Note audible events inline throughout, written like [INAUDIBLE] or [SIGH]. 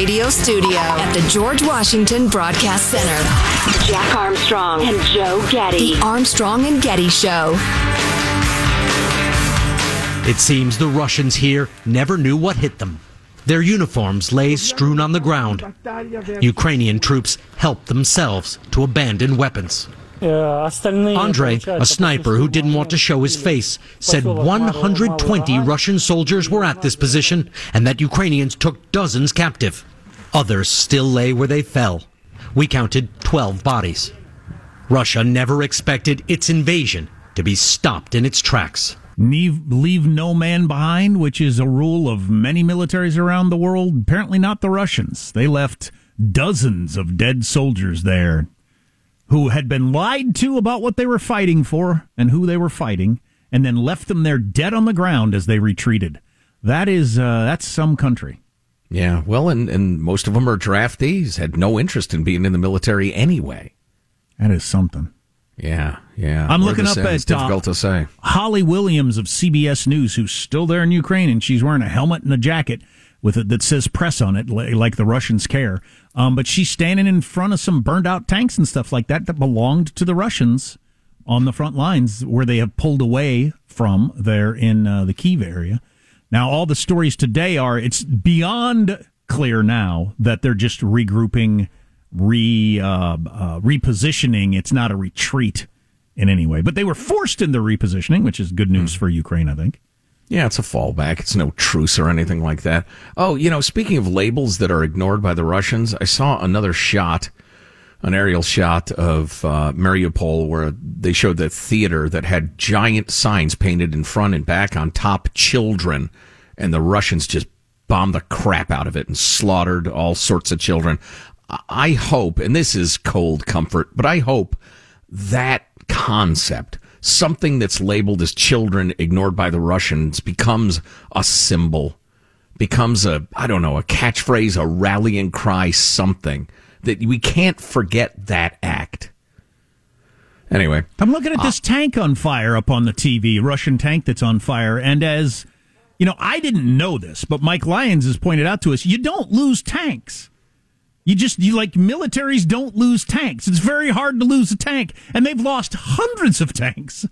radio studio at the George Washington Broadcast Center. Jack Armstrong and Joe Getty. The Armstrong and Getty Show. It seems the Russians here never knew what hit them. Their uniforms lay strewn on the ground. Ukrainian troops helped themselves to abandon weapons. Andre, a sniper who didn't want to show his face, said 120 Russian soldiers were at this position and that Ukrainians took dozens captive. Others still lay where they fell. We counted 12 bodies. Russia never expected its invasion to be stopped in its tracks. Leave, leave no man behind, which is a rule of many militaries around the world. Apparently, not the Russians. They left dozens of dead soldiers there who had been lied to about what they were fighting for and who they were fighting, and then left them there dead on the ground as they retreated. That is, uh, that's some country. Yeah, well, and, and most of them are draftees, had no interest in being in the military anyway. That is something. Yeah, yeah. I'm looking up at uh, difficult to say. Holly Williams of CBS News, who's still there in Ukraine, and she's wearing a helmet and a jacket with it that says press on it, like the Russians care. Um, but she's standing in front of some burned out tanks and stuff like that that belonged to the Russians on the front lines where they have pulled away from there in uh, the Kiev area. Now, all the stories today are it's beyond clear now that they're just regrouping, re uh, uh, repositioning. It's not a retreat in any way, but they were forced into repositioning, which is good news mm. for Ukraine, I think. Yeah, it's a fallback. It's no truce or anything like that. Oh, you know, speaking of labels that are ignored by the Russians, I saw another shot, an aerial shot of uh, Mariupol where they showed the theater that had giant signs painted in front and back on top children, and the Russians just bombed the crap out of it and slaughtered all sorts of children. I hope, and this is cold comfort, but I hope that concept something that's labeled as children ignored by the Russians becomes a symbol, becomes a, I don't know, a catchphrase, a rallying cry, something that we can't forget that act. Anyway, I'm looking at this uh, tank on fire up on the TV, Russian tank that's on fire. And as you know, I didn't know this, but Mike Lyons has pointed out to us, you don't lose tanks. You just you like militaries don't lose tanks. It's very hard to lose a tank, and they've lost hundreds of tanks,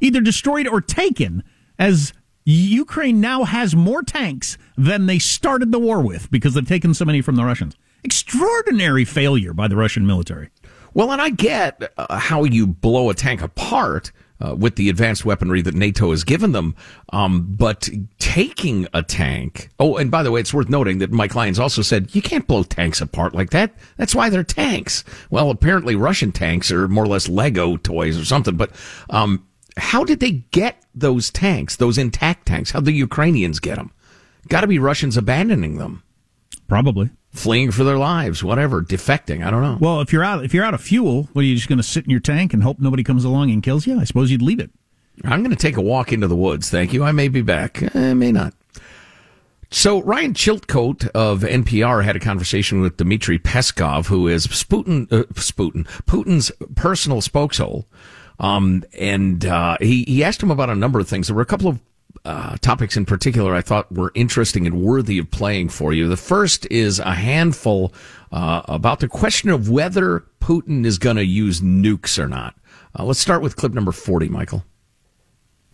either destroyed or taken. As Ukraine now has more tanks than they started the war with because they've taken so many from the Russians. Extraordinary failure by the Russian military. Well, and I get uh, how you blow a tank apart uh, with the advanced weaponry that NATO has given them. Um, but taking a tank. Oh, and by the way, it's worth noting that Mike Lyons also said you can't blow tanks apart like that. That's why they're tanks. Well, apparently Russian tanks are more or less Lego toys or something. But um, how did they get those tanks, those intact tanks? How did the Ukrainians get them? Got to be Russians abandoning them. Probably fleeing for their lives, whatever, defecting. I don't know. Well, if you're out, if you're out of fuel, what are you just going to sit in your tank and hope nobody comes along and kills you? I suppose you'd leave it. I'm going to take a walk into the woods. Thank you. I may be back. I may not. So Ryan Chilcote of NPR had a conversation with Dmitry Peskov, who is Putin, uh, Putin, Putin's personal spokeshole. Um, and uh, he, he asked him about a number of things. There were a couple of uh, topics in particular I thought were interesting and worthy of playing for you. The first is a handful uh, about the question of whether Putin is going to use nukes or not. Uh, let's start with clip number 40, Michael.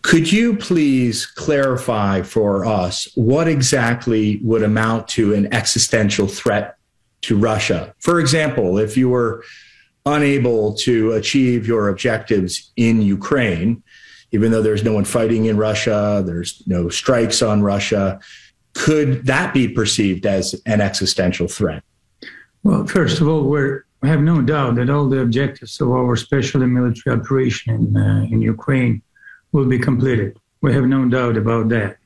Could you please clarify for us what exactly would amount to an existential threat to Russia? For example, if you were unable to achieve your objectives in Ukraine, even though there's no one fighting in Russia, there's no strikes on Russia. Could that be perceived as an existential threat? Well, first of all, we have no doubt that all the objectives of our special military operation in, uh, in Ukraine will be completed. We have no doubt about that.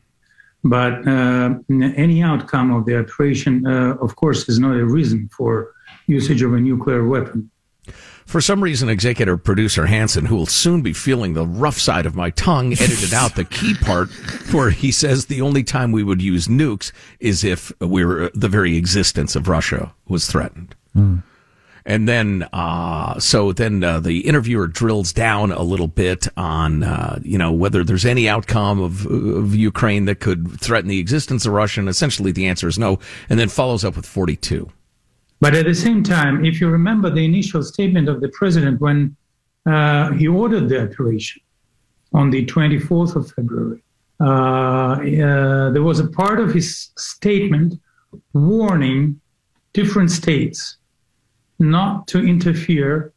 But uh, any outcome of the operation, uh, of course, is not a reason for usage of a nuclear weapon. For some reason, executive producer Hanson, who will soon be feeling the rough side of my tongue, edited out the key [LAUGHS] part where he says the only time we would use nukes is if we were, the very existence of Russia was threatened. Mm. And then, uh, so then uh, the interviewer drills down a little bit on, uh, you know, whether there's any outcome of, of Ukraine that could threaten the existence of Russia. And essentially, the answer is no. And then follows up with 42. But at the same time, if you remember the initial statement of the president when uh, he ordered the operation on the 24th of February, uh, uh, there was a part of his statement warning different states not to interfere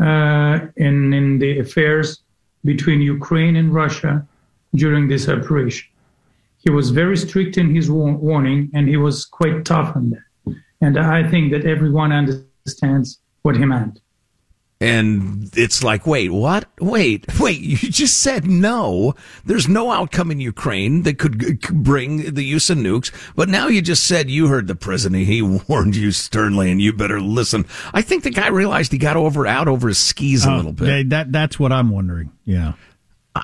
uh, in, in the affairs between Ukraine and Russia during this operation. He was very strict in his warning and he was quite tough on that. And I think that everyone understands what he meant. And it's like, wait, what? Wait, [LAUGHS] wait, you just said no. There's no outcome in Ukraine that could bring the use of nukes. But now you just said you heard the president. He [LAUGHS] warned you sternly and you better listen. I think the guy realized he got over out over his skis a uh, little bit. That, that's what I'm wondering. Yeah.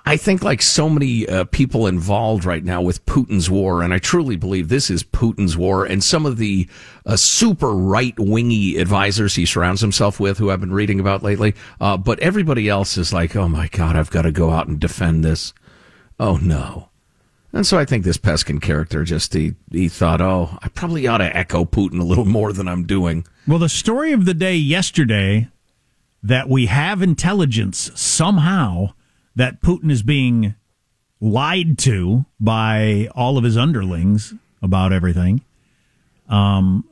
I think, like so many uh, people involved right now with Putin's war, and I truly believe this is Putin's war, and some of the uh, super right wingy advisors he surrounds himself with, who I've been reading about lately. Uh, but everybody else is like, oh my God, I've got to go out and defend this. Oh no. And so I think this Peskin character just, he, he thought, oh, I probably ought to echo Putin a little more than I'm doing. Well, the story of the day yesterday that we have intelligence somehow that Putin is being lied to by all of his underlings about everything. Um,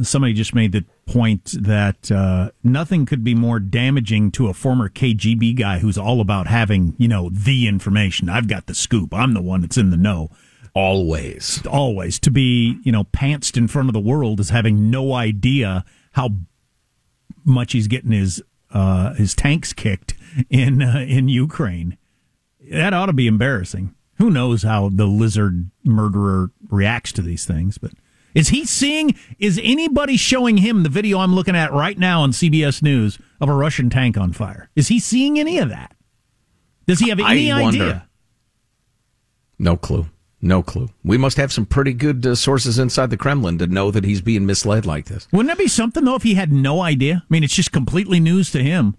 somebody just made the point that uh, nothing could be more damaging to a former KGB guy who's all about having, you know, the information. I've got the scoop. I'm the one that's in the know. Always. Always. To be, you know, pantsed in front of the world is having no idea how much he's getting his uh, his tanks kicked in uh, in Ukraine. That ought to be embarrassing. Who knows how the lizard murderer reacts to these things? But is he seeing? Is anybody showing him the video I'm looking at right now on CBS News of a Russian tank on fire? Is he seeing any of that? Does he have any I idea? Wonder. No clue. No clue. We must have some pretty good uh, sources inside the Kremlin to know that he's being misled like this. Wouldn't that be something though if he had no idea? I mean, it's just completely news to him.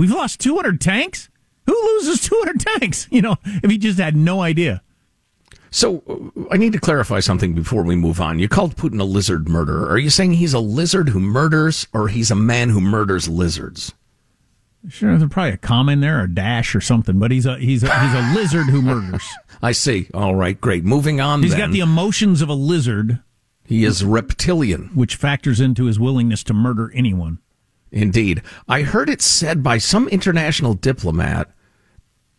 We've lost 200 tanks. Who loses [LAUGHS] 200 tanks? You know, if he just had no idea. So uh, I need to clarify something before we move on. You called Putin a lizard murderer. Are you saying he's a lizard who murders, or he's a man who murders lizards? Sure, there's probably a comma in there, or a dash, or something. But he's a he's a he's a lizard who murders. [LAUGHS] I see. All right, great. Moving on. He's then. got the emotions of a lizard. He is reptilian, which factors into his willingness to murder anyone. Indeed, I heard it said by some international diplomat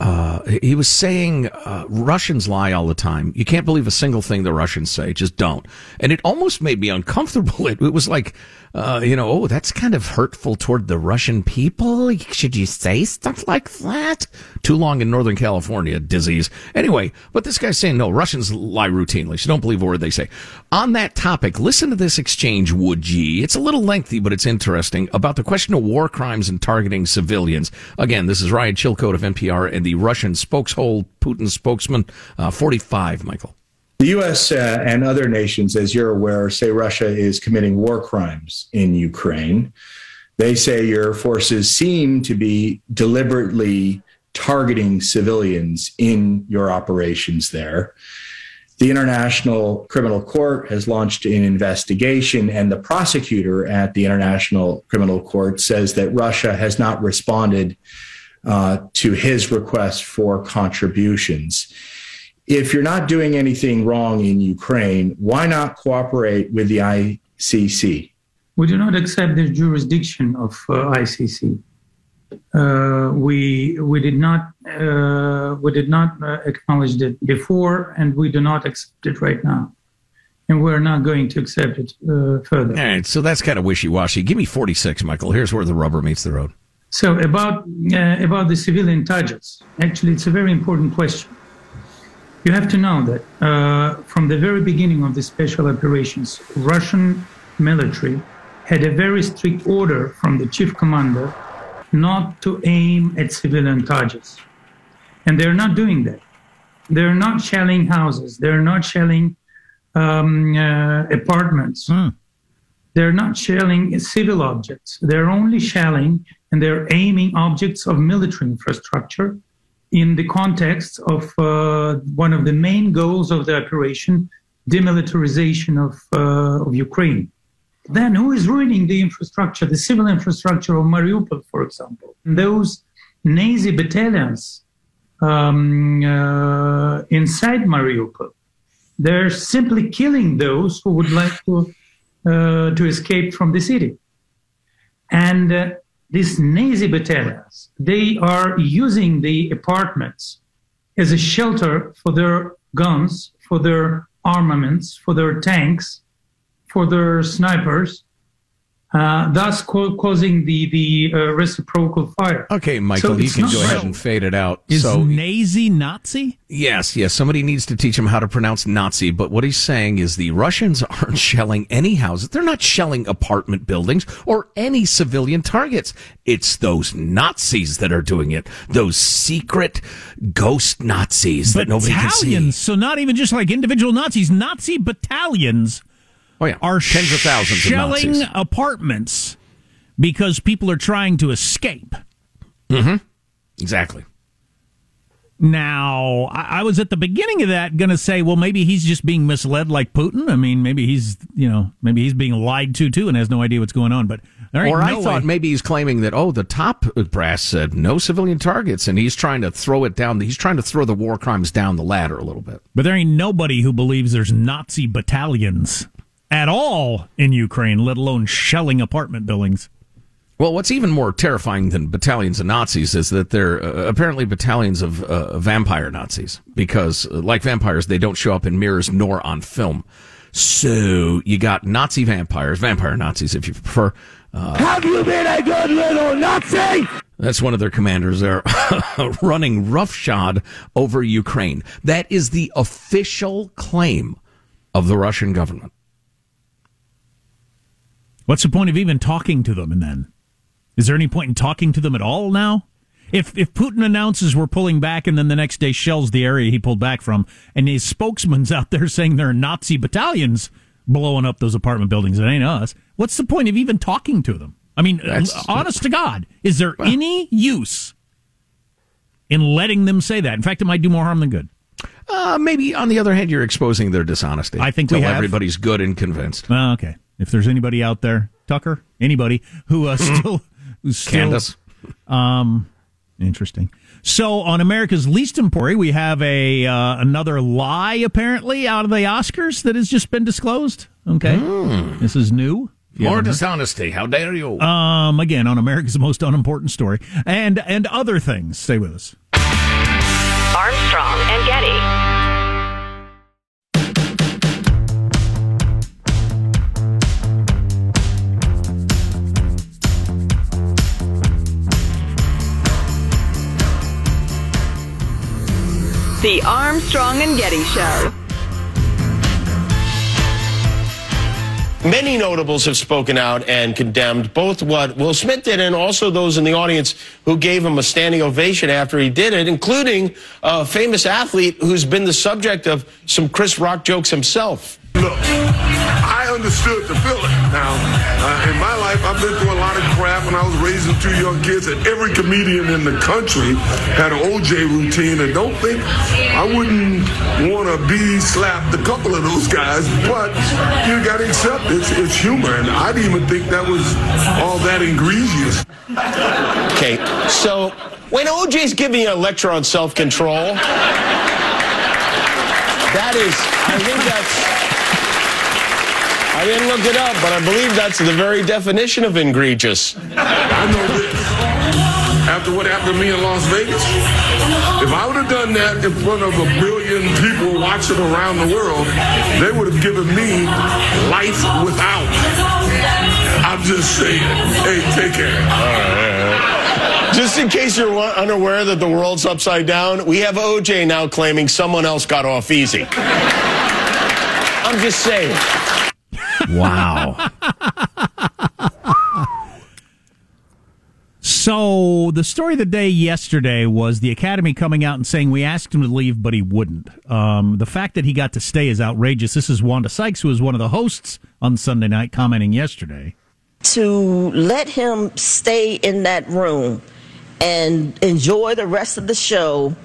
uh, he was saying uh, Russians lie all the time. You can't believe a single thing the Russians say. Just don't. And it almost made me uncomfortable. [LAUGHS] It, it was like, uh, you know, oh, that's kind of hurtful toward the Russian people. Should you say stuff like that? Too long in Northern California, disease. Anyway, but this guy's saying, no, Russians lie routinely, so don't believe a word they say. On that topic, listen to this exchange, would ye? It's a little lengthy, but it's interesting about the question of war crimes and targeting civilians. Again, this is Ryan Chilcote of NPR and the Russian spokeshole, Putin spokesman, uh, 45, Michael. The U.S. Uh, and other nations, as you're aware, say Russia is committing war crimes in Ukraine. They say your forces seem to be deliberately targeting civilians in your operations there. The International Criminal Court has launched an investigation, and the prosecutor at the International Criminal Court says that Russia has not responded uh, to his request for contributions if you're not doing anything wrong in Ukraine, why not cooperate with the ICC? We do not accept the jurisdiction of uh, ICC. Uh, we we did not uh, we did not uh, acknowledge it before, and we do not accept it right now, and we're not going to accept it uh, further. All right, so that's kind of wishy washy. Give me forty six, Michael. Here's where the rubber meets the road. So about uh, about the civilian targets, actually, it's a very important question you have to know that uh, from the very beginning of the special operations, Russian military had a very strict order from the chief commander not to aim at civilian targets. And they're not doing that. They're not shelling houses. They're not shelling um, uh, apartments. Hmm. They're not shelling civil objects. They're only shelling and they're aiming objects of military infrastructure in the context of uh, one of the main goals of the operation, demilitarization of, uh, of Ukraine. Then who is ruining the infrastructure, the civil infrastructure of Mariupol, for example? Those Nazi battalions um, uh, inside Mariupol, they're simply killing those who would like to uh, to escape from the city. And uh, these Nazi battalions, they are using the apartments as a shelter for their guns, for their armaments, for their tanks, for their snipers, uh, thus co- causing the the uh, reciprocal fire. Okay, Michael, so you can go ahead and fade it out. Is so, Nazi Nazi? Yes, yes. Somebody needs to teach him how to pronounce Nazi. But what he's saying is the Russians [LAUGHS] aren't shelling any houses. They're not shelling apartment buildings or any civilian targets. It's those Nazis that are doing it. Those secret ghost Nazis that nobody can see. So not even just like individual Nazis, Nazi battalions Oh yeah, are tens of thousands shelling apartments because people are trying to escape. Mm-hmm. Exactly. Now, I, I was at the beginning of that going to say, well, maybe he's just being misled like Putin. I mean, maybe he's, you know, maybe he's being lied to too and has no idea what's going on. But or no I thought way. maybe he's claiming that oh, the top brass said no civilian targets, and he's trying to throw it down. He's trying to throw the war crimes down the ladder a little bit. But there ain't nobody who believes there's Nazi battalions at all in Ukraine, let alone shelling apartment buildings. Well, what's even more terrifying than battalions of Nazis is that they're uh, apparently battalions of uh, vampire Nazis because, uh, like vampires, they don't show up in mirrors nor on film. So you got Nazi vampires, vampire Nazis, if you prefer. Uh, Have you been a good little Nazi? That's one of their commanders there, [LAUGHS] running roughshod over Ukraine. That is the official claim of the Russian government. What's the point of even talking to them? And then, is there any point in talking to them at all now? If if Putin announces we're pulling back, and then the next day shells the area he pulled back from, and his spokesman's [LAUGHS] out there saying there are Nazi battalions blowing up those apartment buildings, it ain't us. What's the point of even talking to them? I mean, That's honest to God, is there well, any use in letting them say that? In fact, it might do more harm than good. Uh, maybe on the other hand, you're exposing their dishonesty. I think we have. everybody's good and convinced. Uh, okay. If there's anybody out there, Tucker, anybody who uh, still, who's still, Candace, um, interesting. So on America's Least Important, we have a uh, another lie apparently out of the Oscars that has just been disclosed. Okay, mm. this is new. More dishonesty. How dare you? Um, again on America's most unimportant story and and other things. Stay with us. Armstrong and Getty. The Armstrong and Getty Show. Many notables have spoken out and condemned both what Will Smith did and also those in the audience who gave him a standing ovation after he did it, including a famous athlete who's been the subject of some Chris Rock jokes himself. Look, I understood the feeling. Now, uh, in my life, I've been through a lot of crap when I was raising two young kids, and every comedian in the country had an OJ routine. And don't think I wouldn't want to be slapped a couple of those guys, but you got to accept it's, it's humor. And I didn't even think that was all that egregious. Okay, so when OJ's giving you a lecture on self control, that is, I think that's. I didn't look it up, but I believe that's the very definition of egregious. I know this. After what happened to me in Las Vegas, if I would have done that in front of a billion people watching around the world, they would have given me life without. I'm just saying. Hey, take care. Just in case you're unaware that the world's upside down, we have OJ now claiming someone else got off easy. I'm just saying. Wow. So the story of the day yesterday was the Academy coming out and saying we asked him to leave, but he wouldn't. Um, the fact that he got to stay is outrageous. This is Wanda Sykes, who was one of the hosts on Sunday night, commenting yesterday. To let him stay in that room and enjoy the rest of the show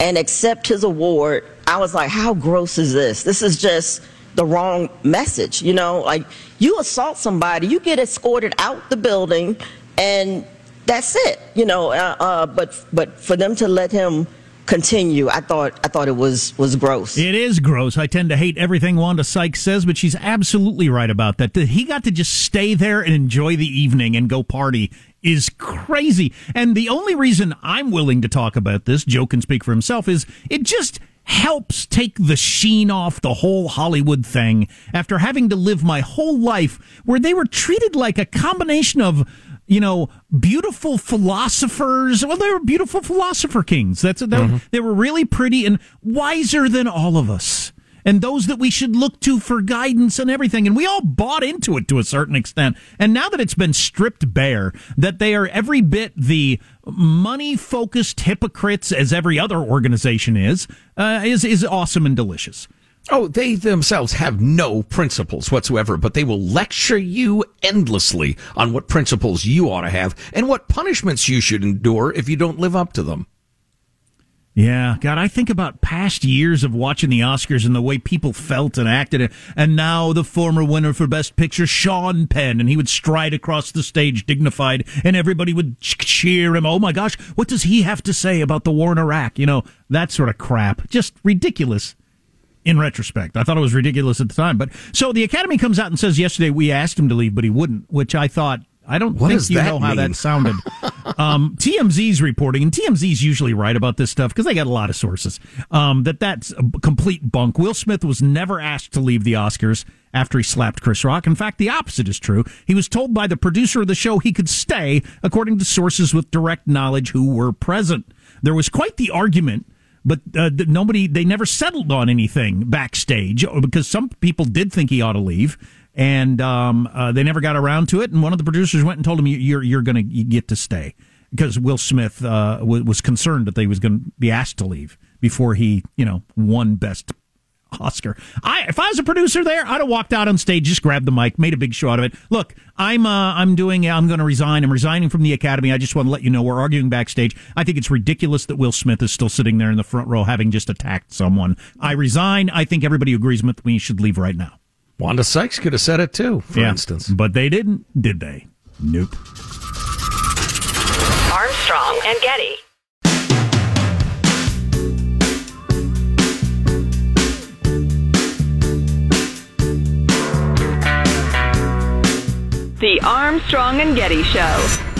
and accept his award, I was like, how gross is this? This is just the wrong message. You know, like you assault somebody, you get escorted out the building, and that's it. You know, uh, uh, but but for them to let him continue, I thought I thought it was was gross. It is gross. I tend to hate everything Wanda Sykes says, but she's absolutely right about that. That he got to just stay there and enjoy the evening and go party is crazy. And the only reason I'm willing to talk about this, Joe can speak for himself, is it just helps take the sheen off the whole Hollywood thing after having to live my whole life where they were treated like a combination of you know, beautiful philosophers. Well, they were beautiful philosopher kings. That's they, mm-hmm. they were really pretty and wiser than all of us. And those that we should look to for guidance and everything. And we all bought into it to a certain extent. And now that it's been stripped bare, that they are every bit the money focused hypocrites as every other organization is, uh, is, is awesome and delicious. Oh, they themselves have no principles whatsoever, but they will lecture you endlessly on what principles you ought to have and what punishments you should endure if you don't live up to them. Yeah, God, I think about past years of watching the Oscars and the way people felt and acted, and now the former winner for Best Picture, Sean Penn, and he would stride across the stage dignified, and everybody would cheer him. Oh my gosh, what does he have to say about the war in Iraq? You know, that sort of crap. Just ridiculous in retrospect. I thought it was ridiculous at the time. But so the Academy comes out and says yesterday we asked him to leave, but he wouldn't, which I thought I don't what think you know mean? how that sounded. [LAUGHS] um, TMZ's reporting, and TMZ's usually right about this stuff because they got a lot of sources. Um, that that's a complete bunk. Will Smith was never asked to leave the Oscars after he slapped Chris Rock. In fact, the opposite is true. He was told by the producer of the show he could stay, according to sources with direct knowledge who were present. There was quite the argument but uh, nobody they never settled on anything backstage because some people did think he ought to leave and um, uh, they never got around to it and one of the producers went and told him you're you're going to get to stay because Will Smith uh, was concerned that they was going to be asked to leave before he you know won best Oscar. I if I was a producer there, I'd have walked out on stage, just grabbed the mic, made a big show out of it. Look, I'm uh, I'm doing I'm going to resign. I'm resigning from the Academy. I just want to let you know we're arguing backstage. I think it's ridiculous that Will Smith is still sitting there in the front row having just attacked someone. I resign. I think everybody agrees with me we should leave right now. Wanda Sykes could have said it too, for yeah, instance. But they didn't, did they? Nope. Armstrong and Getty. The Armstrong and Getty Show.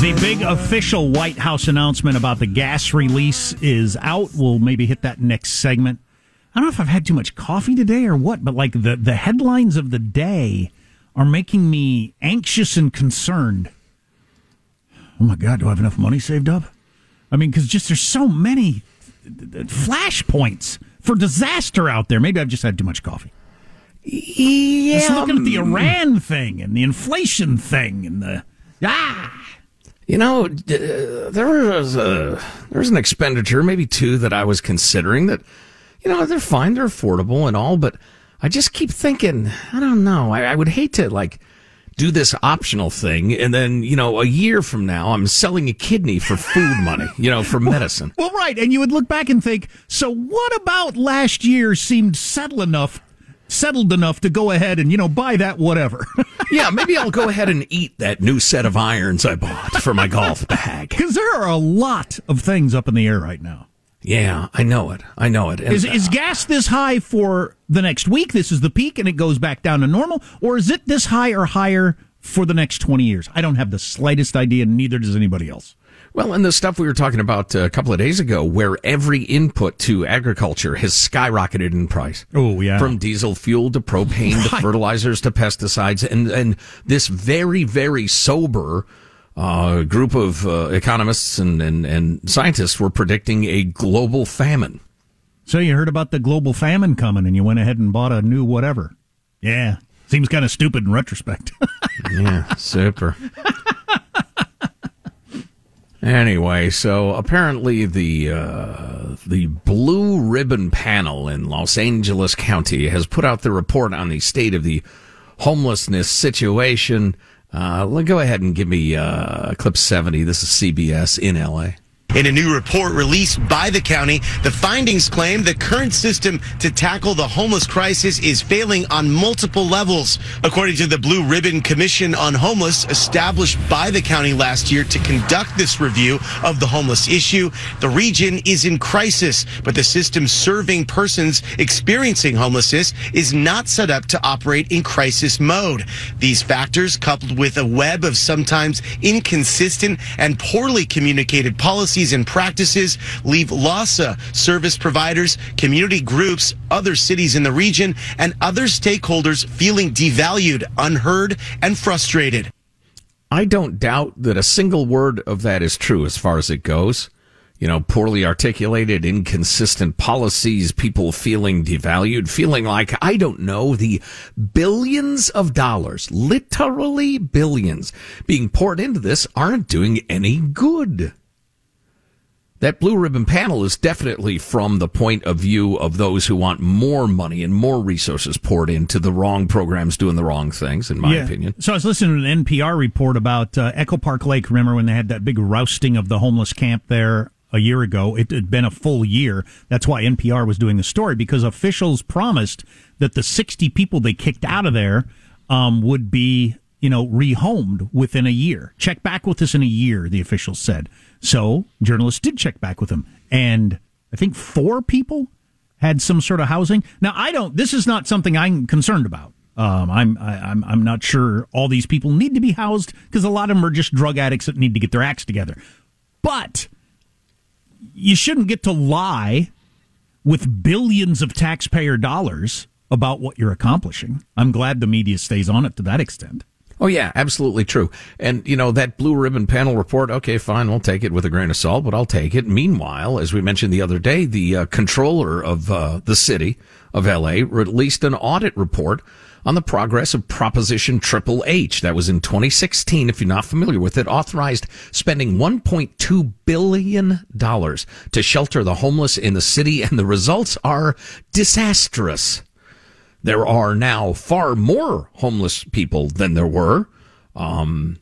The big official White House announcement about the gas release is out. We'll maybe hit that next segment. I don't know if I've had too much coffee today or what, but like the, the headlines of the day are making me anxious and concerned. Oh my God, do I have enough money saved up? I mean, because just there's so many flashpoints for disaster out there. Maybe I've just had too much coffee. Yeah, just looking at the Iran thing and the inflation thing and the ah. You know, uh, there was a there was an expenditure, maybe two, that I was considering. That you know they're fine, they're affordable and all, but I just keep thinking, I don't know. I, I would hate to like do this optional thing and then you know a year from now i'm selling a kidney for food money you know for [LAUGHS] medicine well, well, right and you would look back and think so what about last year seemed settled enough settled enough to go ahead and you know buy that whatever [LAUGHS] yeah maybe i'll go ahead and eat that new set of irons i bought for my golf bag [LAUGHS] because there are a lot of things up in the air right now yeah, I know it. I know it. And, is, is gas this high for the next week? This is the peak and it goes back down to normal? Or is it this high or higher for the next 20 years? I don't have the slightest idea, neither does anybody else. Well, and the stuff we were talking about uh, a couple of days ago, where every input to agriculture has skyrocketed in price. Oh, yeah. From diesel fuel to propane [LAUGHS] right. to fertilizers to pesticides. And, and this very, very sober uh, group of uh, economists and, and, and scientists were predicting a global famine. So you heard about the global famine coming and you went ahead and bought a new whatever. Yeah. Seems kind of stupid in retrospect. [LAUGHS] yeah, super. Anyway, so apparently the uh, the Blue Ribbon Panel in Los Angeles County has put out the report on the state of the homelessness situation. Uh, go ahead and give me uh, clip seventy. This is CBS in LA. In a new report released by the county, the findings claim the current system to tackle the homeless crisis is failing on multiple levels. According to the Blue Ribbon Commission on Homeless, established by the county last year to conduct this review of the homeless issue, the region is in crisis, but the system serving persons experiencing homelessness is not set up to operate in crisis mode. These factors, coupled with a web of sometimes inconsistent and poorly communicated policies, and practices leave LAHSA service providers, community groups, other cities in the region, and other stakeholders feeling devalued, unheard, and frustrated. I don't doubt that a single word of that is true as far as it goes. You know, poorly articulated, inconsistent policies, people feeling devalued, feeling like, I don't know, the billions of dollars, literally billions, being poured into this aren't doing any good that blue ribbon panel is definitely from the point of view of those who want more money and more resources poured into the wrong programs doing the wrong things, in my yeah. opinion. So I was listening to an NPR report about uh, Echo Park Lake. Remember when they had that big rousting of the homeless camp there a year ago? It had been a full year. That's why NPR was doing the story because officials promised that the 60 people they kicked out of there um, would be, you know, rehomed within a year. Check back with us in a year, the officials said. So journalists did check back with him, and I think four people had some sort of housing. Now I don't. This is not something I'm concerned about. Um, I'm I, am i am i am not sure all these people need to be housed because a lot of them are just drug addicts that need to get their acts together. But you shouldn't get to lie with billions of taxpayer dollars about what you're accomplishing. I'm glad the media stays on it to that extent. Oh yeah, absolutely true. And you know that blue ribbon panel report. Okay, fine, we'll take it with a grain of salt, but I'll take it. Meanwhile, as we mentioned the other day, the uh, controller of uh, the city of LA released an audit report on the progress of Proposition Triple H. That was in 2016. If you're not familiar with it, authorized spending 1.2 billion dollars to shelter the homeless in the city, and the results are disastrous. There are now far more homeless people than there were. Um,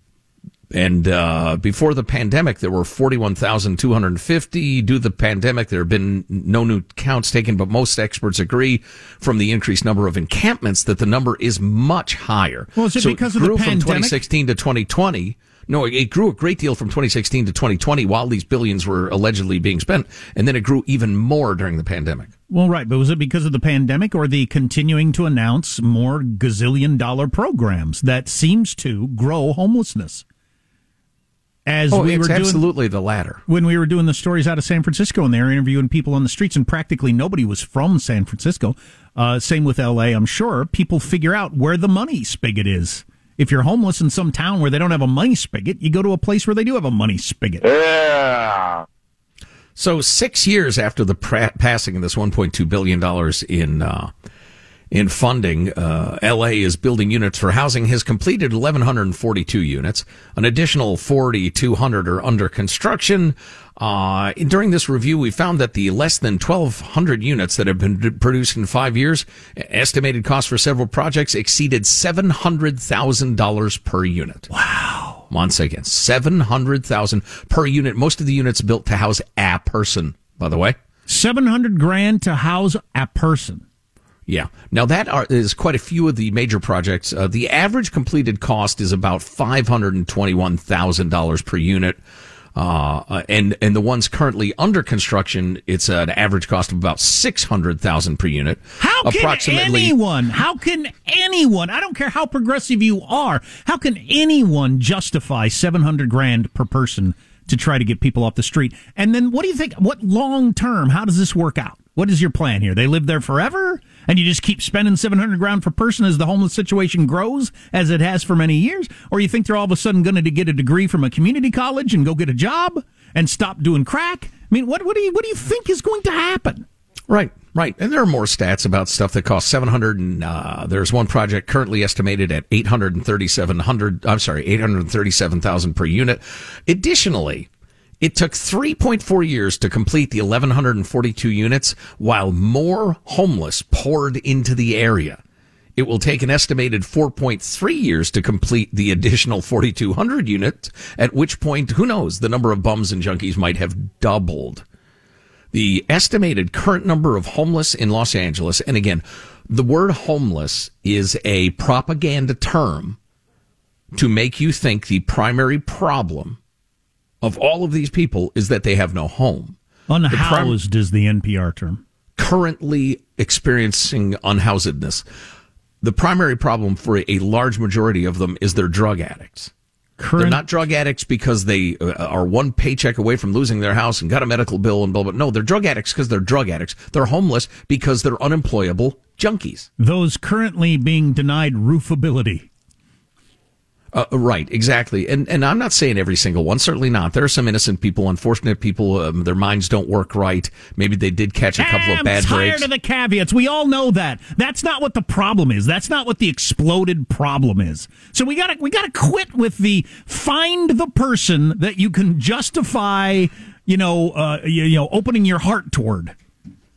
and uh, before the pandemic, there were 41,250. Due to the pandemic, there have been no new counts taken, but most experts agree from the increased number of encampments that the number is much higher. Well, is it so because it of the pandemic? from 2016 to 2020 no, it grew a great deal from 2016 to 2020 while these billions were allegedly being spent, and then it grew even more during the pandemic. Well, right, but was it because of the pandemic or the continuing to announce more gazillion dollar programs that seems to grow homelessness? As oh, we were doing, absolutely the latter. When we were doing the stories out of San Francisco, and they were interviewing people on the streets, and practically nobody was from San Francisco. Uh, same with L.A. I'm sure people figure out where the money spigot is if you're homeless in some town where they don't have a money spigot, you go to a place where they do have a money spigot. Yeah. So six years after the pra- passing of this 1.2 billion dollars in uh, in funding, uh, LA is building units for housing. Has completed 1,142 units. An additional 4,200 are under construction. Uh, during this review, we found that the less than 1,200 units that have been produced in five years, estimated cost for several projects exceeded $700,000 per unit. Wow. Once again, 700,000 per unit. Most of the units built to house a person, by the way. 700 grand to house a person. Yeah. Now that are, is quite a few of the major projects. Uh, the average completed cost is about $521,000 per unit. Uh, and and the ones currently under construction, it's an average cost of about six hundred thousand per unit. How can anyone? How can anyone? I don't care how progressive you are. How can anyone justify seven hundred grand per person to try to get people off the street? And then, what do you think? What long term? How does this work out? What is your plan here? They live there forever? And you just keep spending 700 grand per person as the homeless situation grows as it has for many years or you think they're all of a sudden going to get a degree from a community college and go get a job and stop doing crack i mean what, what do you what do you think is going to happen right Right, and there are more stats about stuff that costs seven hundred. And uh, there's one project currently estimated at eight hundred and thirty-seven hundred. I'm sorry, eight hundred thirty-seven thousand per unit. Additionally, it took 3.4 years to complete the 1,142 units, while more homeless poured into the area. It will take an estimated 4.3 years to complete the additional 4,200 units, at which point, who knows, the number of bums and junkies might have doubled. The estimated current number of homeless in Los Angeles, and again, the word homeless is a propaganda term to make you think the primary problem of all of these people is that they have no home. Unhoused prim- is the NPR term. Currently experiencing unhousedness. The primary problem for a large majority of them is they're drug addicts. Current- they're not drug addicts because they uh, are one paycheck away from losing their house and got a medical bill and blah blah. No, they're drug addicts because they're drug addicts. They're homeless because they're unemployable junkies. Those currently being denied roofability. Uh, right, exactly, and and I'm not saying every single one. Certainly not. There are some innocent people, unfortunate people. Um, their minds don't work right. Maybe they did catch a couple I'm of bad tired breaks. of the caveats. We all know that. That's not what the problem is. That's not what the exploded problem is. So we gotta we gotta quit with the find the person that you can justify. You know, uh, you, you know, opening your heart toward.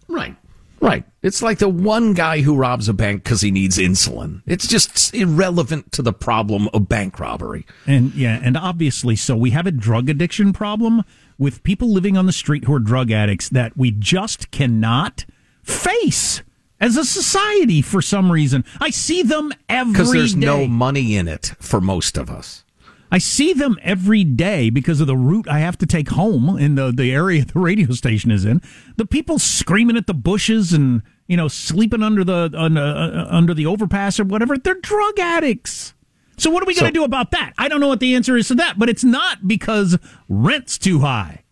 Right. Right. It's like the one guy who robs a bank because he needs insulin. It's just irrelevant to the problem of bank robbery. And yeah, and obviously, so we have a drug addiction problem with people living on the street who are drug addicts that we just cannot face as a society for some reason. I see them every Because there's day. no money in it for most of us. I see them every day because of the route I have to take home in the, the area [LAUGHS] the radio station is in. The people screaming at the bushes and you know sleeping under the uh, uh, under the overpass or whatever. They're drug addicts. So what are we going to So- do about that? I don't know what the answer is to that, but it's not because rent's too high.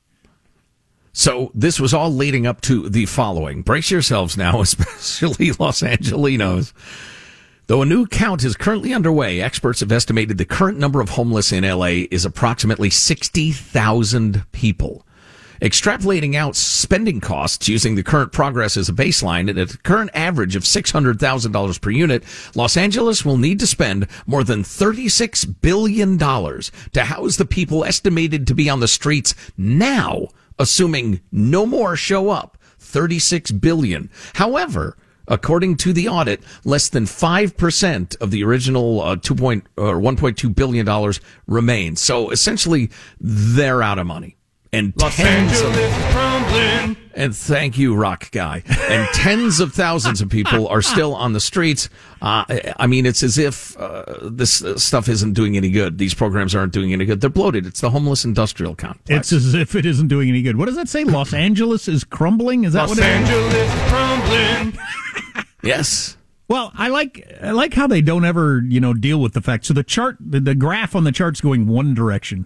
So this was all leading up to the following. Brace yourselves now, [LAUGHS] especially Los Angelinos. Though a new count is currently underway, experts have estimated the current number of homeless in LA is approximately 60,000 people. Extrapolating out spending costs using the current progress as a baseline and at a current average of $600,000 per unit, Los Angeles will need to spend more than $36 billion to house the people estimated to be on the streets now, assuming no more show up. 36 billion. However, According to the audit, less than 5% of the original uh, 2 point, or $1.2 billion remains. So essentially, they're out of money. And tens of, and thank you, rock guy. And [LAUGHS] tens of thousands of people are still on the streets. Uh, I mean, it's as if uh, this uh, stuff isn't doing any good. These programs aren't doing any good. They're bloated. It's the homeless industrial complex. It's as if it isn't doing any good. What does that say? Los Angeles is crumbling. Is that what it is? Crumbling. yes. Well, I like I like how they don't ever you know deal with the fact. So the chart, the, the graph on the chart's going one direction,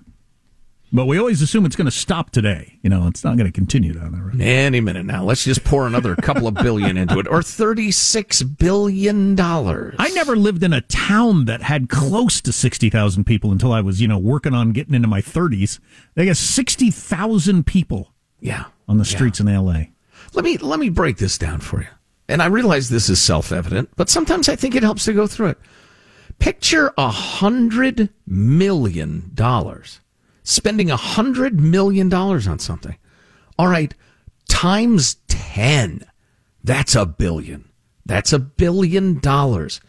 but we always assume it's going to stop today. You know, it's not going to continue down there. Any minute now. Let's just pour another couple of billion into it, or thirty-six billion dollars. I never lived in a town that had close to sixty thousand people until I was you know working on getting into my thirties. They got sixty thousand people. Yeah, on the streets in L.A. Let me let me break this down for you. And I realize this is self-evident, but sometimes I think it helps to go through it. Picture a hundred million dollars. Spending a hundred million dollars on something. All right, times ten. That's a billion. That's a billion dollars.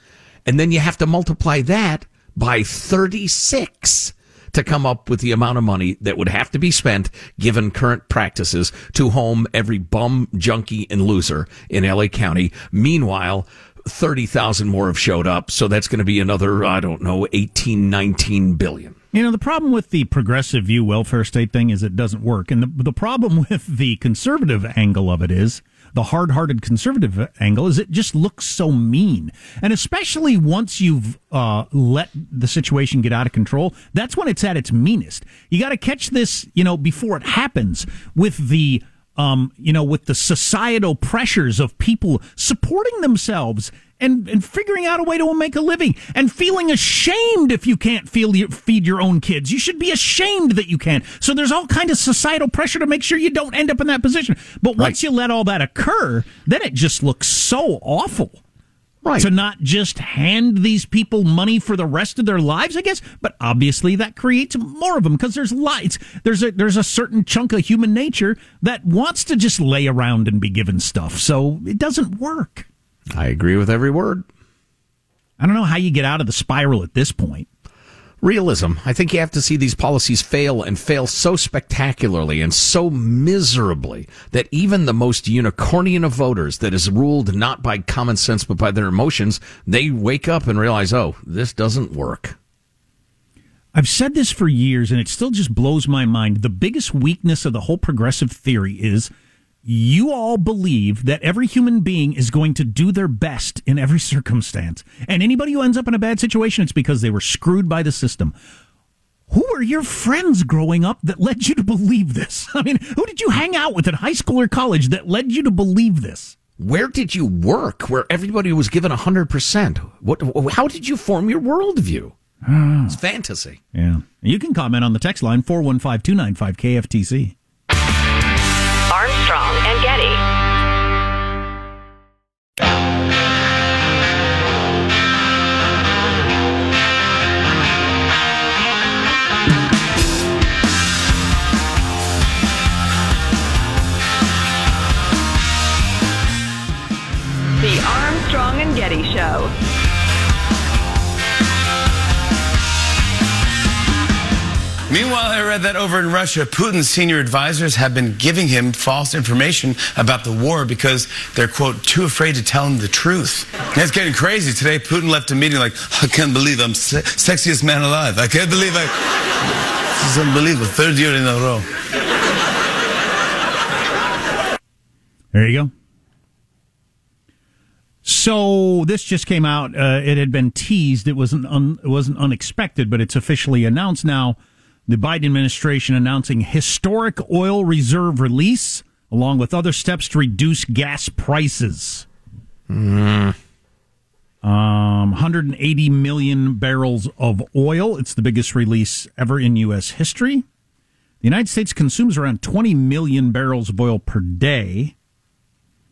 And then you have to multiply that by 36 to come up with the amount of money that would have to be spent given current practices to home every bum, junkie, and loser in LA County. Meanwhile, 30,000 more have showed up. So that's going to be another, I don't know, 18, 19 billion. You know, the problem with the progressive view welfare state thing is it doesn't work. And the, the problem [LAUGHS] with the conservative angle of it is the hard hearted conservative angle is it just looks so mean. And especially once you've uh, let the situation get out of control, that's when it's at its meanest. You got to catch this, you know, before it happens with the um, you know, with the societal pressures of people supporting themselves and, and figuring out a way to make a living and feeling ashamed if you can't feel your, feed your own kids. You should be ashamed that you can't. So there's all kind of societal pressure to make sure you don't end up in that position. But once right. you let all that occur, then it just looks so awful. Right. To not just hand these people money for the rest of their lives, I guess, but obviously that creates more of them because there's lights. There's a there's a certain chunk of human nature that wants to just lay around and be given stuff. So it doesn't work. I agree with every word. I don't know how you get out of the spiral at this point. Realism. I think you have to see these policies fail and fail so spectacularly and so miserably that even the most unicornian of voters that is ruled not by common sense but by their emotions, they wake up and realize, oh, this doesn't work. I've said this for years and it still just blows my mind. The biggest weakness of the whole progressive theory is you all believe that every human being is going to do their best in every [LAUGHS] circumstance. And anybody who ends up in a bad situation, it's because they were screwed by the system. Who were your friends growing up that led you to believe this? [LAUGHS] I mean, who did you hang out with in high school or college that led you to believe this? Where did you work where everybody was given 100%? What, how did you form your worldview? Ah. it's fantasy. Yeah. You can comment on the text line 415 295 KFTC. Meanwhile, I read that over in Russia, Putin's senior advisors have been giving him false information about the war because they're, quote, too afraid to tell him the truth. It's getting crazy. Today, Putin left a meeting like, I can't believe I'm se- sexiest man alive. I can't believe I. This is unbelievable. Third year in a row. There you go. So this just came out. Uh, it had been teased. It wasn't un, it wasn't unexpected, but it's officially announced now. The Biden administration announcing historic oil reserve release, along with other steps to reduce gas prices. Mm. Um, 180 million barrels of oil. It's the biggest release ever in U.S. history. The United States consumes around 20 million barrels of oil per day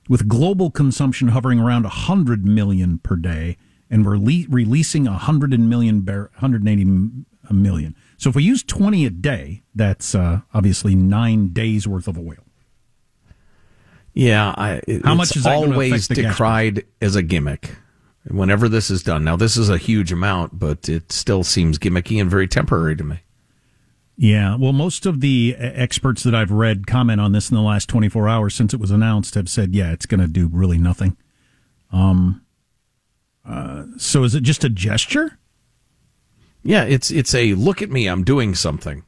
with global consumption hovering around 100 million per day, and we're le- releasing 100 million bar- 180 million. So if we use 20 a day, that's uh, obviously nine days worth of oil. Yeah, I, it, how much is always decried as a gimmick whenever this is done. Now, this is a huge amount, but it still seems gimmicky and very temporary to me. Yeah, well, most of the uh, experts that I've read comment on this in the last 24 hours since it was announced have said, yeah, it's going to do really nothing. Um, uh, so is it just a gesture? Yeah, it's it's a look at me, I'm doing something.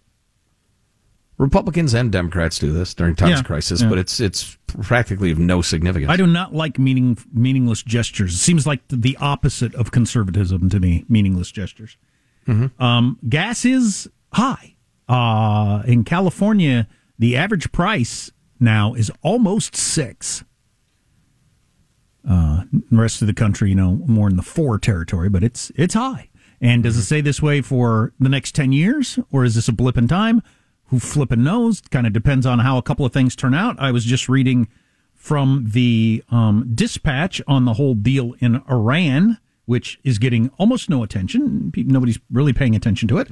Republicans and Democrats do this during times yeah, of crisis, yeah. but it's it's practically of no significance. I do not like meaning meaningless gestures. It seems like the opposite of conservatism to me. Meaningless gestures. Mm-hmm. Um, gas is high. Uh, in California, the average price now is almost six. Uh, the rest of the country, you know, more in the four territory, but it's it's high. And does it stay this way for the next ten years, or is this a blip in time? Who flipping knows? Kind of depends on how a couple of things turn out. I was just reading from the um, dispatch on the whole deal in Iran, which is getting almost no attention. Nobody's really paying attention to it.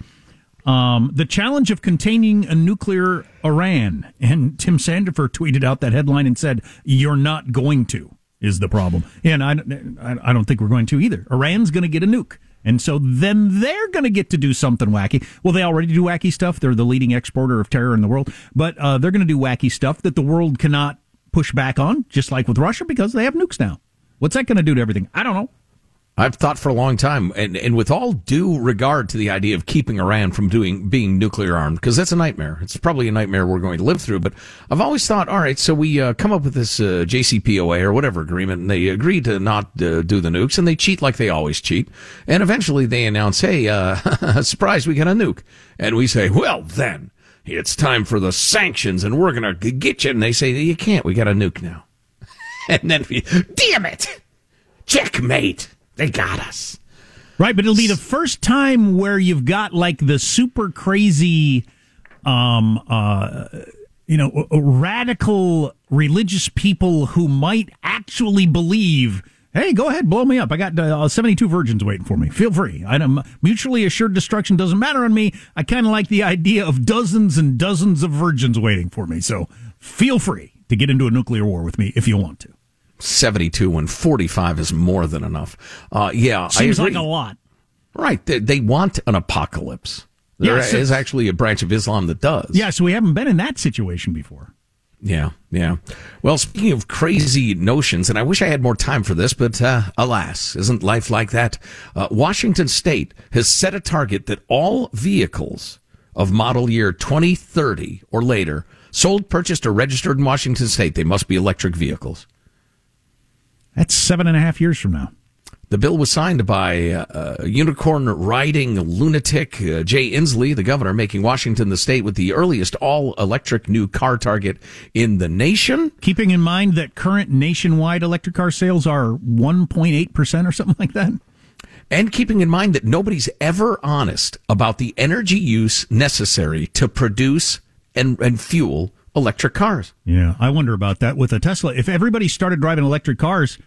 Um, the challenge of containing a nuclear Iran. And Tim Sandefur tweeted out that headline and said, You're not going to, is the problem. And I, I don't think we're going to either. Iran's going to get a nuke. And so then they're going to get to do something wacky. Well, they already do wacky stuff. They're the leading exporter of terror in the world. But uh, they're going to do wacky stuff that the world cannot push back on, just like with Russia, because they have nukes now. What's that going to do to everything? I don't know. I've thought for a long time, and, and with all due regard to the idea of keeping Iran from doing being nuclear armed, because that's a nightmare. It's probably a nightmare we're going to live through. But I've always thought, all right, so we uh, come up with this uh, JCPOA or whatever agreement, and they agree to not uh, do the nukes, and they cheat like they always cheat, and eventually they announce, hey, uh, [LAUGHS] surprise, we got a nuke, and we say, well then. It's time for the sanctions, and we're going to get you. And they say, you can't. We got a nuke now. [LAUGHS] and then, we, damn it! checkmate. They got us. Right, but it'll be the first time where you've got like the super crazy, um, uh, you know, radical religious people who might actually believe. Hey, go ahead, blow me up. I got uh, 72 virgins waiting for me. Feel free. I'm mutually assured destruction doesn't matter on me. I kind of like the idea of dozens and dozens of virgins waiting for me. So feel free to get into a nuclear war with me if you want to. 72 and 45 is more than enough. Uh, yeah, seems like a lot. Right. They, they, want an apocalypse. There yeah, so, is actually a branch of Islam that does. Yeah, so we haven't been in that situation before. Yeah, yeah. Well, speaking of crazy notions, and I wish I had more time for this, but uh, alas, isn't life like that? Uh, Washington State has set a target that all vehicles of model year 2030 or later, sold, purchased, or registered in Washington State, they must be electric vehicles. That's seven and a half years from now. The bill was signed by uh, unicorn riding lunatic uh, Jay Inslee, the governor, making Washington the state with the earliest all electric new car target in the nation. Keeping in mind that current nationwide electric car sales are 1.8% or something like that. And keeping in mind that nobody's ever honest about the energy use necessary to produce and, and fuel electric cars. Yeah, I wonder about that with a Tesla. If everybody started driving electric cars,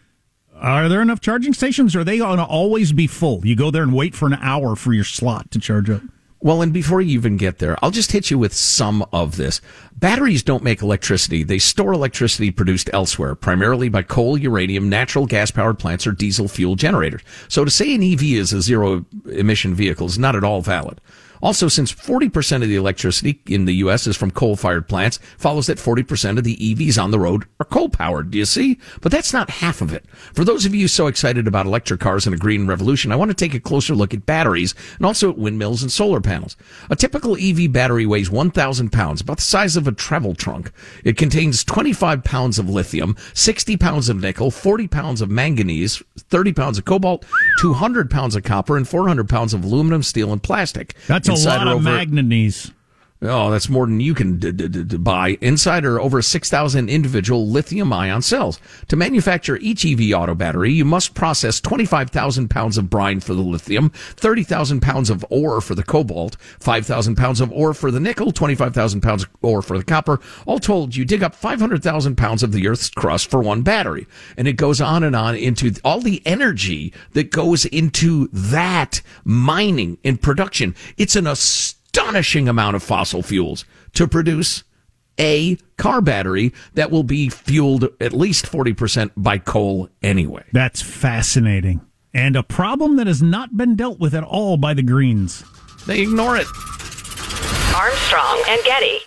are there enough charging stations? Or are they going to always be full? You go there and wait for an hour for your slot to charge up. Well, and before you even get there, I'll just hit you with some of this. Batteries don't make electricity. They store electricity produced elsewhere, primarily by coal, uranium, natural gas powered plants, or diesel fuel generators. So to say an EV is a zero emission vehicle is not at all valid. Also, since 40% of the electricity in the U.S. is from coal-fired plants, follows that 40% of the EVs on the road are coal-powered. Do you see? But that's not half of it. For those of you so excited about electric cars and a green revolution, I want to take a closer look at batteries and also at windmills and solar panels. A typical EV battery weighs 1,000 pounds, about the size of a travel trunk. It contains 25 pounds of lithium, 60 pounds of nickel, 40 pounds of manganese, 30 pounds of cobalt, 200 pounds of copper, and 400 pounds of aluminum, steel, and plastic. That's a lot of manganese. Oh, that's more than you can d- d- d- buy. Inside are over 6,000 individual lithium ion cells. To manufacture each EV auto battery, you must process 25,000 pounds of brine for the lithium, 30,000 pounds of ore for the cobalt, 5,000 pounds of ore for the nickel, 25,000 pounds of ore for the copper. All told, you dig up 500,000 pounds of the Earth's crust for one battery. And it goes on and on into all the energy that goes into that mining and production. It's an astonishing astonishing amount of fossil fuels to produce a car battery that will be fueled at least 40% by coal anyway. That's fascinating. And a problem that has not been dealt with at all by the Greens. They ignore it. Armstrong and Getty.